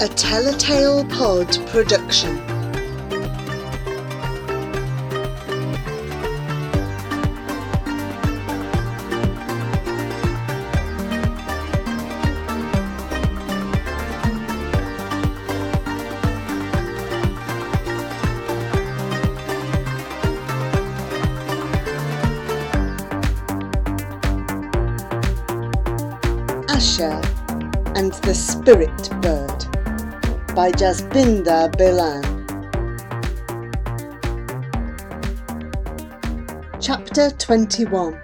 A Tell a Tale Pod production. Asha and the Spirit Bird by Jasbinder Bilan. Chapter 21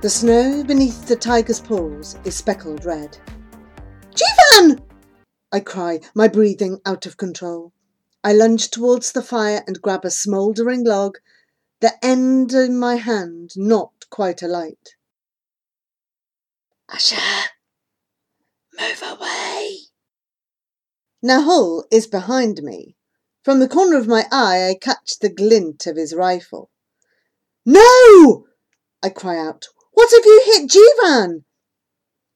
The snow beneath the tiger's paws is speckled red. Jivan! I cry, my breathing out of control. I lunge towards the fire and grab a smouldering log, the end in my hand not quite alight. Asha, move away. Nahul is behind me. From the corner of my eye, I catch the glint of his rifle. No! I cry out. What have you hit Jivan?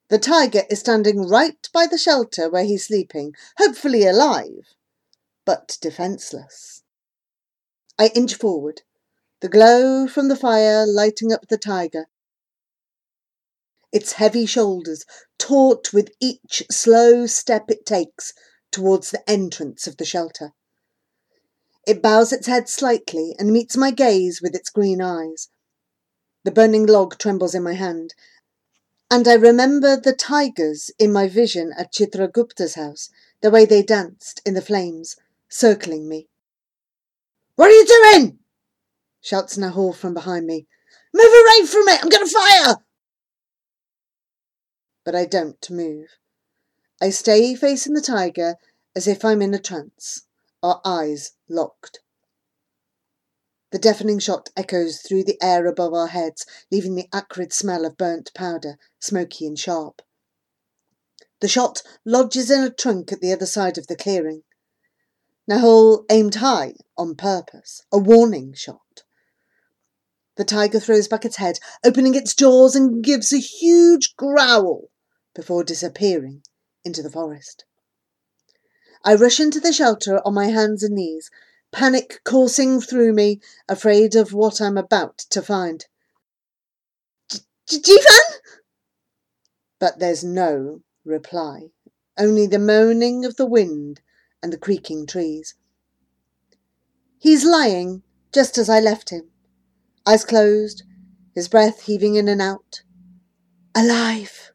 The tiger is standing right by the shelter where he's sleeping, hopefully alive, but defenceless. I inch forward, the glow from the fire lighting up the tiger. Its heavy shoulders taut with each slow step it takes towards the entrance of the shelter. It bows its head slightly and meets my gaze with its green eyes. The burning log trembles in my hand, and I remember the tigers in my vision at Chitragupta's house, the way they danced in the flames, circling me. What are you doing? shouts Nahor from behind me. Move away from it! I'm going to fire! But I don't move. I stay facing the tiger as if I'm in a trance, our eyes locked. The deafening shot echoes through the air above our heads, leaving the acrid smell of burnt powder, smoky and sharp. The shot lodges in a trunk at the other side of the clearing. Nahul aimed high on purpose, a warning shot. The tiger throws back its head, opening its jaws, and gives a huge growl before disappearing into the forest. I rush into the shelter on my hands and knees, panic coursing through me, afraid of what I'm about to find. Jivan? But there's no reply, only the moaning of the wind and the creaking trees. He's lying just as I left him, eyes closed, his breath heaving in and out. Alive!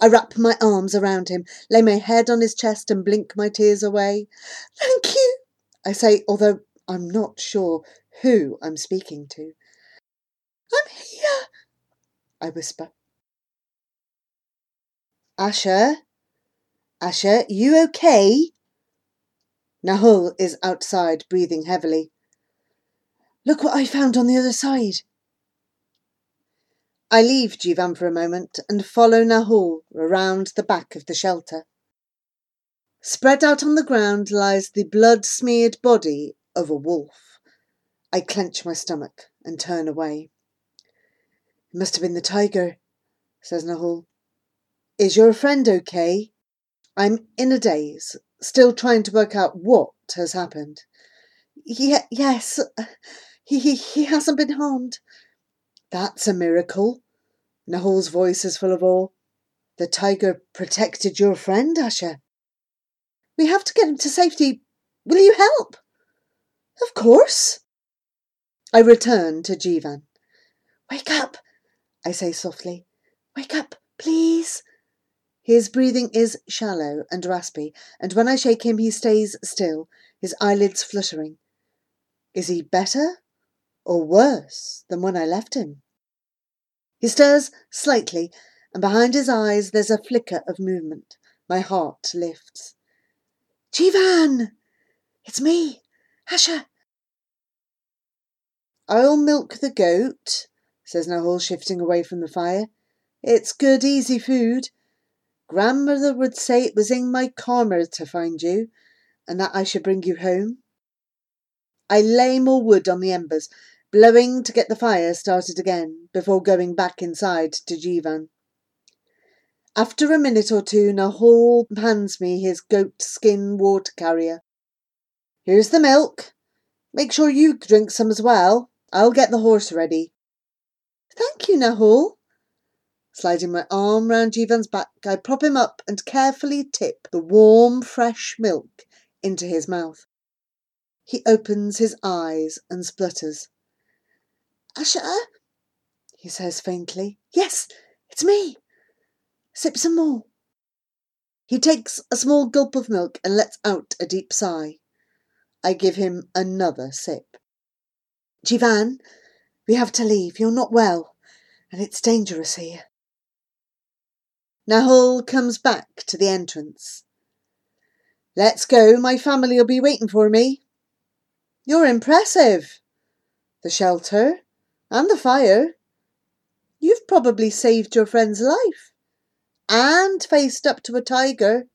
I wrap my arms around him, lay my head on his chest, and blink my tears away. Thank you, I say, although I'm not sure who I'm speaking to. I'm here, I whisper. Asha? Asha, you okay? Nahul is outside, breathing heavily. Look what I found on the other side. I leave Jivan for a moment and follow Nahul around the back of the shelter. Spread out on the ground lies the blood smeared body of a wolf. I clench my stomach and turn away. It must have been the tiger, says Nahul. Is your friend okay? I'm in a daze, still trying to work out what has happened. Ye- yes, he, he, he hasn't been harmed. That's a miracle. Nahul's voice is full of awe. The tiger protected your friend, Asha. We have to get him to safety. Will you help? Of course. I return to Jivan. Wake up, I say softly. Wake up, please. His breathing is shallow and raspy, and when I shake him, he stays still, his eyelids fluttering. Is he better or worse than when I left him? He stirs slightly, and behind his eyes there's a flicker of movement. My heart lifts. Jivan! It's me, Asha. I'll milk the goat, says Nahul, shifting away from the fire. It's good, easy food. Grandmother would say it was in my karma to find you, and that I should bring you home. I lay more wood on the embers, blowing to get the fire started again, before going back inside to Jivan. After a minute or two, Nahal hands me his goat skin water carrier. Here's the milk. Make sure you drink some as well. I'll get the horse ready. Thank you, Nahal. Sliding my arm round Jivan's back, I prop him up and carefully tip the warm, fresh milk into his mouth. He opens his eyes and splutters. Asha? he says faintly. Yes, it's me. Sip some more. He takes a small gulp of milk and lets out a deep sigh. I give him another sip. Jivan, we have to leave. You're not well, and it's dangerous here. Nahal comes back to the entrance. Let's go, my family'll be waiting for me. You're impressive. The shelter and the fire. You've probably saved your friend's life and faced up to a tiger.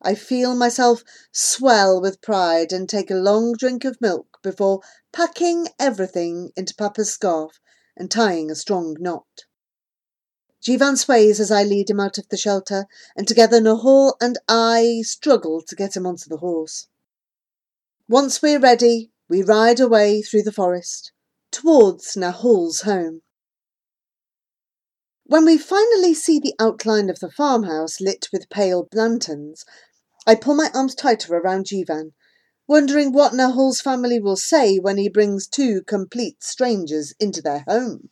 I feel myself swell with pride and take a long drink of milk before packing everything into Papa's scarf and tying a strong knot. Jivan sways as I lead him out of the shelter, and together Nahal and I struggle to get him onto the horse. Once we're ready, we ride away through the forest, towards Nahal's home. When we finally see the outline of the farmhouse lit with pale lanterns, I pull my arms tighter around Jivan, wondering what Nahal's family will say when he brings two complete strangers into their home.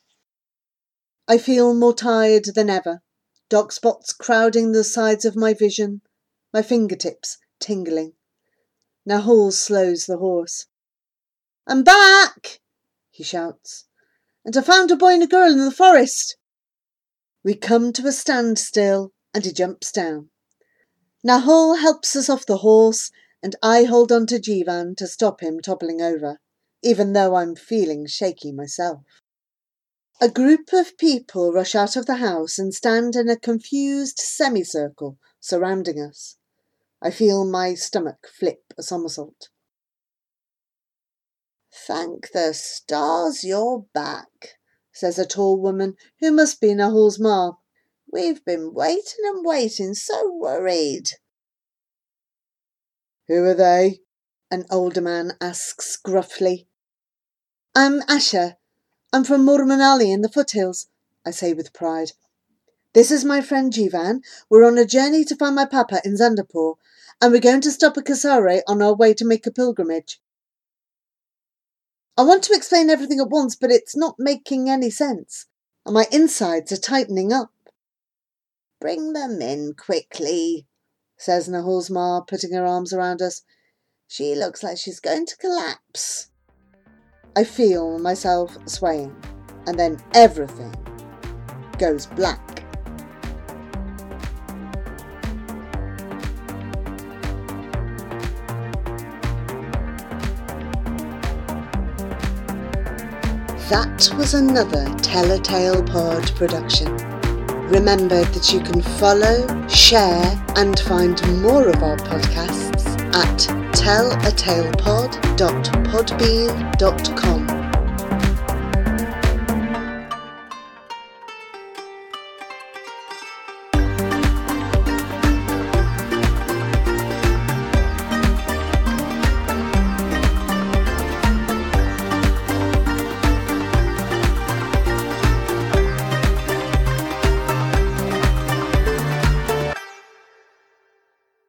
I feel more tired than ever, dark spots crowding the sides of my vision, my fingertips tingling. Nahal slows the horse. I'm back, he shouts, and I found a boy and a girl in the forest. We come to a standstill, and he jumps down. Nahul helps us off the horse, and I hold on to Jivan to stop him toppling over, even though I'm feeling shaky myself. A group of people rush out of the house and stand in a confused semicircle surrounding us. I feel my stomach flip a somersault. Thank the stars you're back, says a tall woman who must be Nahal's ma. We've been waiting and waiting, so worried. Who are they? An older man asks gruffly. I'm Asha, I'm from Murmanali in the foothills, I say with pride. This is my friend Jivan. We're on a journey to find my papa in Zandapur, and we're going to stop at Kasare on our way to make a pilgrimage. I want to explain everything at once, but it's not making any sense, and my insides are tightening up. Bring them in quickly, says Nahal's ma, putting her arms around us. She looks like she's going to collapse. I feel myself swaying, and then everything goes black. That was another Tell a Tale Pod production. Remember that you can follow, share, and find more of our podcasts at tellatalepod.podbean.com.